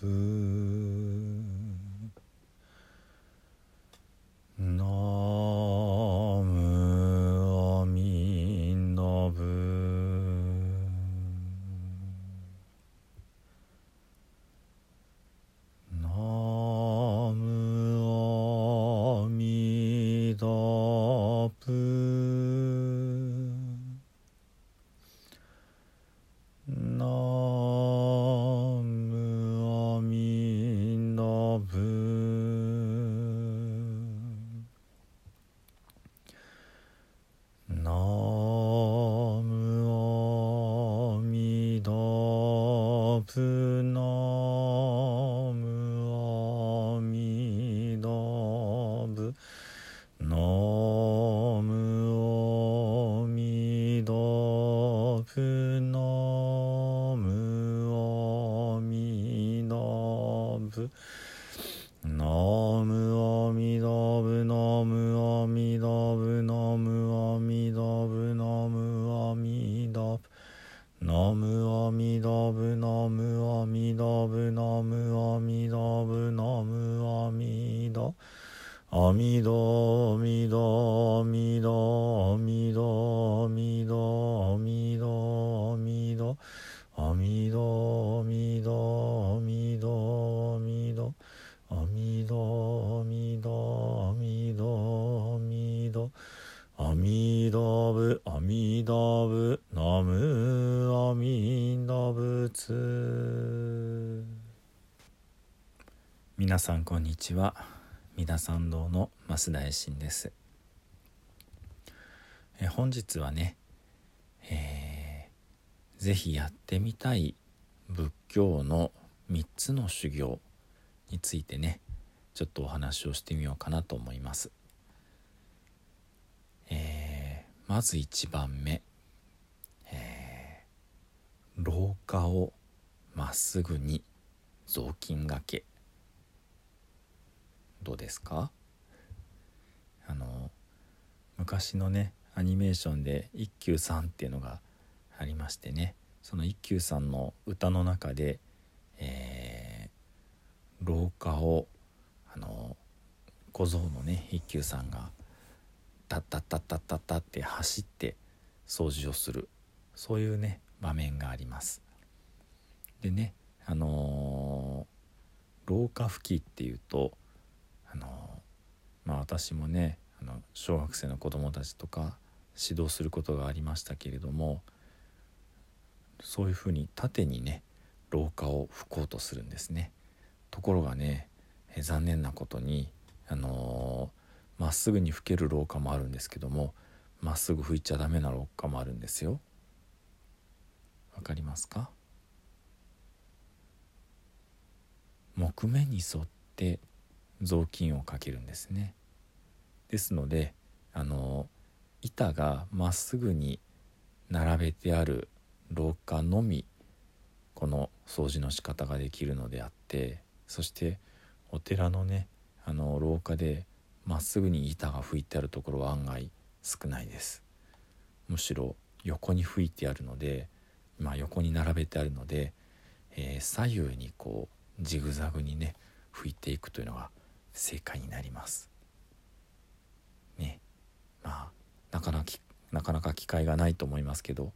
ブー。プナムアミダブナムアミダブナムアミダブアミダアミダアミダアミダアミダアミダアミダアミダアミダブアミダブナムアミダ仏皆さんこんにちは。三田参道の増田衛進です。え本日はね、えー、ぜひやってみたい仏教の3つの修行についてねちょっとお話をしてみようかなと思います。えーまず1番目、えー廊下をまっすぐに雑巾がけ。どうですか？あの昔のねアニメーションで一休さんっていうのがありましてね。その一休さんの歌の中で、えー廊下をあの小僧のね一休さんがタッタッタッタッタッタって走って掃除をするそういうね場面があります。でねあのー廊下拭きっていうとあのーまあ私もねあの小学生の子供たちとか指導することがありましたけれどもそういうふうに縦にね廊下を拭こうとするんですね。ところがね残念なことにあのーまっすぐに拭ける廊下もあるんですけどもまっすぐ拭いちゃダメな廊下もあるんですよ。わかりますか？木目に沿って雑巾をかけるんですね。ですのであの板がまっすぐに並べてある廊下のみこの掃除の仕方ができるのであってそしてお寺のねあの廊下でまっすぐに板が拭いてあるところは案外少ないです。むしろ横に拭いてあるのでまあ横に並べてあるので、えー左右にこうジグザグにね拭いていくというのが正解になります。ね。まあなかなかきなかなか機会がないと思いますけど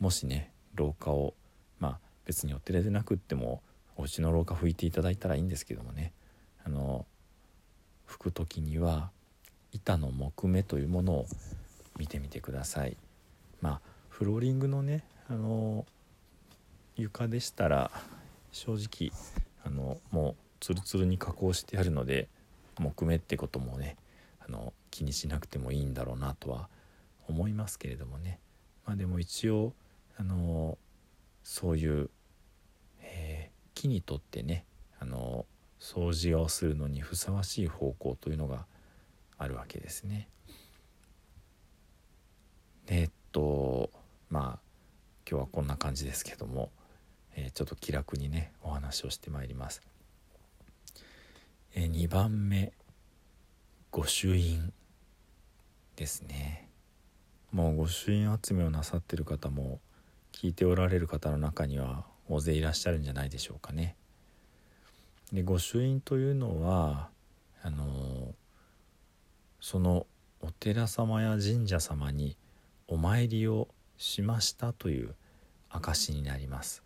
もしね廊下をまあ別にお寺でなくってもお家の廊下拭いていただいたらいいんですけどもね。あの拭く時には板の木目というものを見てみてください。まあフローリングのねあの床でしたら正直あのもうツルツルに加工してあるので木目ってこともねあの気にしなくてもいいんだろうなとは思いますけれどもね。まあでも一応あのそういう、えー木にとってねあの掃除をするのにふさわしい方向というのがあるわけですね。でえっとまあ今日はこんな感じですけども、えーちょっと気楽にねお話をしてまいります。え2番目御朱印ですねもう御朱印集めをなさってる方も聞いておられる方の中には大勢いらっしゃるんじゃないでしょうかね。で御朱印というのはあのそのお寺様や神社様にお参りをしましたという証になります。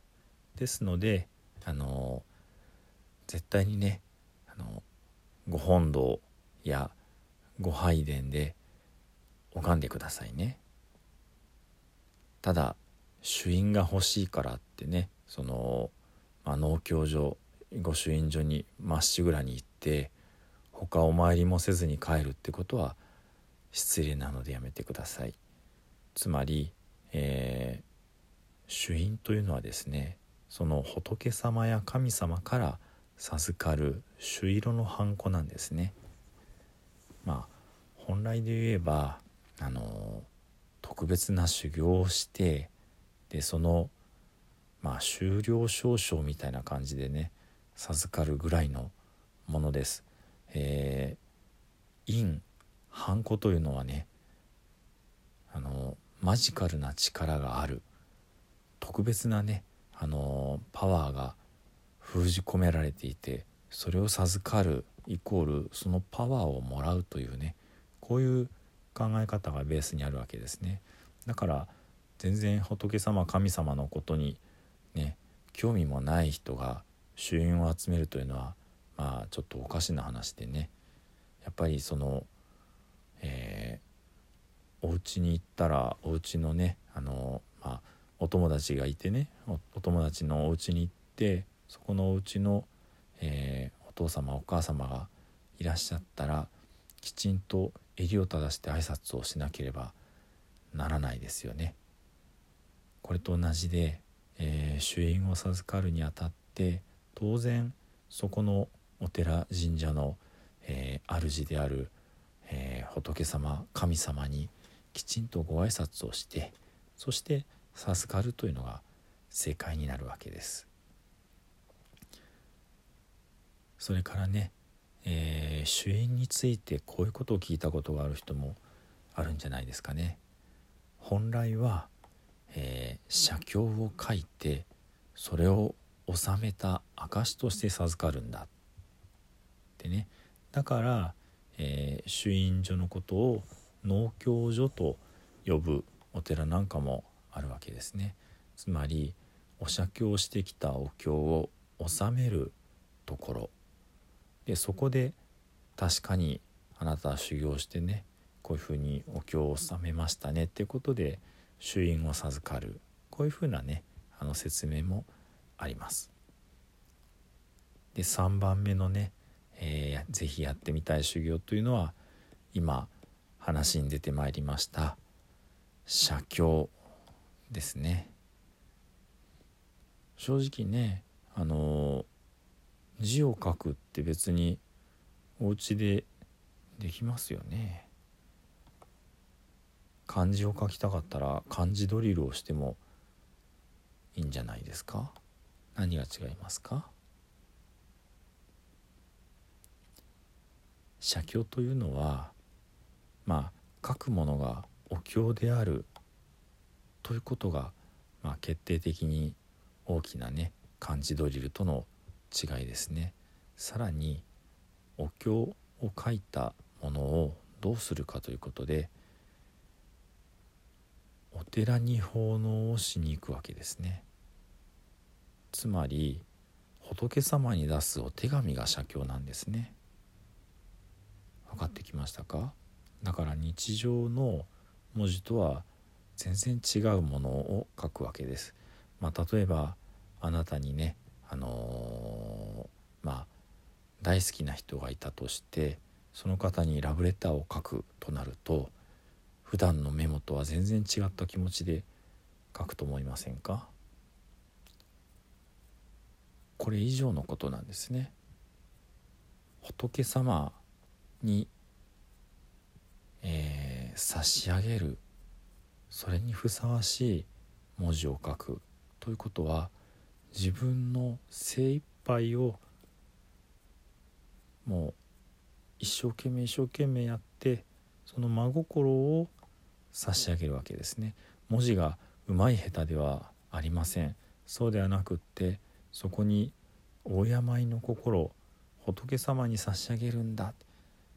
ですのであの絶対にねあのご本堂やご拝殿で拝んでくださいね。ただ朱印が欲しいからってねその、まあ、農協所御朱印所にまっしぐらに行って他お参りもせずに帰るってことは失礼なのでやめてください。つまり、えー、朱印というのはですねその仏様や神様から授かる朱色のハンコなんですね。まあ本来で言えばあの特別な修行をしてでそのまあ修了証書みたいな感じでね授かるぐらいのものです。えー、印ハンコというのはねあのマジカルな力がある特別なねあのパワーが封じ込められていてそれを授かるイコールそのパワーをもらうというねこういう考え方がベースにあるわけですねだから全然仏様神様のことにね興味もない人が衆院を集めるというのはまあちょっとおかしな話でねやっぱりその、えー、お家に行ったらお家のねあの、まあ、お友達がいてねお友達のお家に行ってそこのお家の、えー、お父様お母様がいらっしゃったらきちんと襟を正して挨拶をしなければならないですよね。これと同じで、えー、朱印を授かるにあたって当然そこのお寺神社の、えー、主である、えー、仏様神様にきちんとご挨拶をしてそして授かるというのが正解になるわけです。それからねえー、主演についてこういうことを聞いたことがある人もあるんじゃないですかね。本来は、えー、写経を書いてそれを収めた証として授かるんだってねだから、えー、朱印所のことを農協所と呼ぶお寺なんかもあるわけですね。つまりお写経をしてきたお経を収めるところでそこで確かにあなたは修行してねこういうふうにお経を収めましたねっていうことで朱印を授かるこういうふうなねあの説明もあります。で3番目のね、えー、ぜやってみたい修行というのは今話に出てまいりました写経ですね。正直ねあの字を書くって別にお家でできますよね漢字を書きたかったら漢字ドリルをしてもいいんじゃないですか？何が違いますか？写経というのはまあ書くものがお経であるということが、まあ、決定的に大きなね漢字ドリルとの違いですね。さらにお経を書いたものをどうするかということでお寺に奉納をしに行くわけですね。つまり仏様に出すお手紙が写経なんですね。分かってきましたか？だから日常の文字とは全然違うものを書くわけです。まあ、例えばあなたにねあのー、まあ大好きな人がいたとしてその方にラブレターを書くとなると普段のメモとは全然違った気持ちで書くと思いませんか？これ以上のことなんですね。仏様に、えー、差し上げるそれにふさわしい文字を書くということは自分の精一杯をもう一生懸命一生懸命やってその真心を差し上げるわけですね。文字が上手い下手ではありません。そうではなくってそこに大病の心仏様に差し上げるんだ。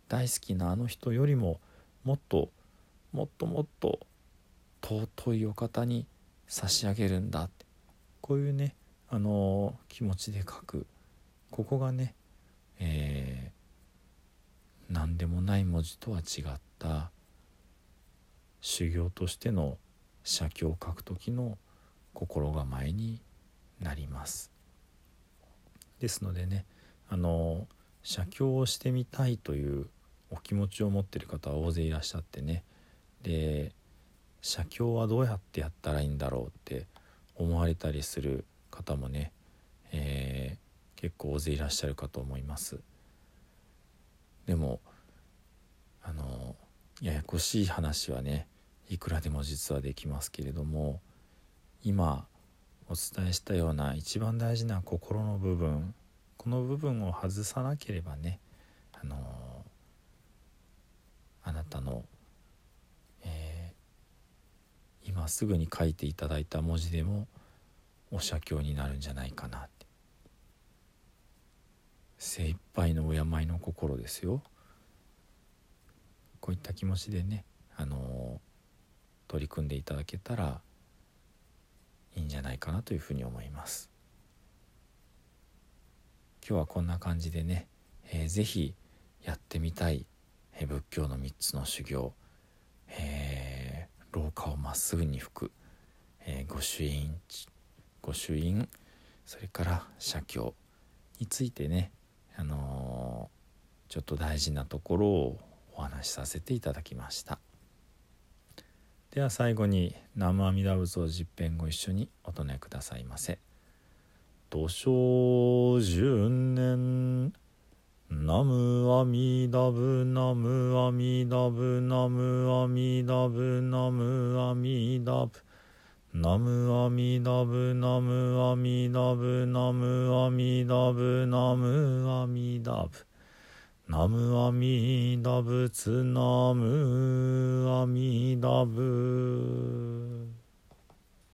大好きなあの人よりももっともっともっと尊いお方に差し上げるんだ。ってこういうねあの気持ちで書く。ここがね、えー、何でもない文字とは違った修行としての写経を書く時の心構えになります。ですのでねあの写経をしてみたいというお気持ちを持ってる方は大勢いらっしゃってね。で写経はどうやってやったらいいんだろうって思われたりする方もね、えー、結構大勢いらっしゃるかと思います。でもあのややこしい話はねいくらでも実はできますけれども今お伝えしたような一番大事な心の部分この部分を外さなければねあのあなたの、えー、今すぐに書いていただいた文字でもお写経になるんじゃないかなって。精一杯の敬いの心ですよ。こういった気持ちでねあの取り組んでいただけたらいいんじゃないかなというふうに思います。今日はこんな感じでね、えー、ぜひやってみたい、えー、仏教の3つの修行、えー、廊下をまっすぐに吹く、えー、御朱印御朱印それから写経についてね、あのー、ちょっと大事なところをお話しさせていただきました。では最後に南無阿弥陀仏を実編ご一緒にお唱えくださいませ。土生十年ナムアミダブナムアミダブナムアミダブナムアミダブナムアミダブナムアミダブナムアミダブナムアミダブナムアミダブツナムアミダブ。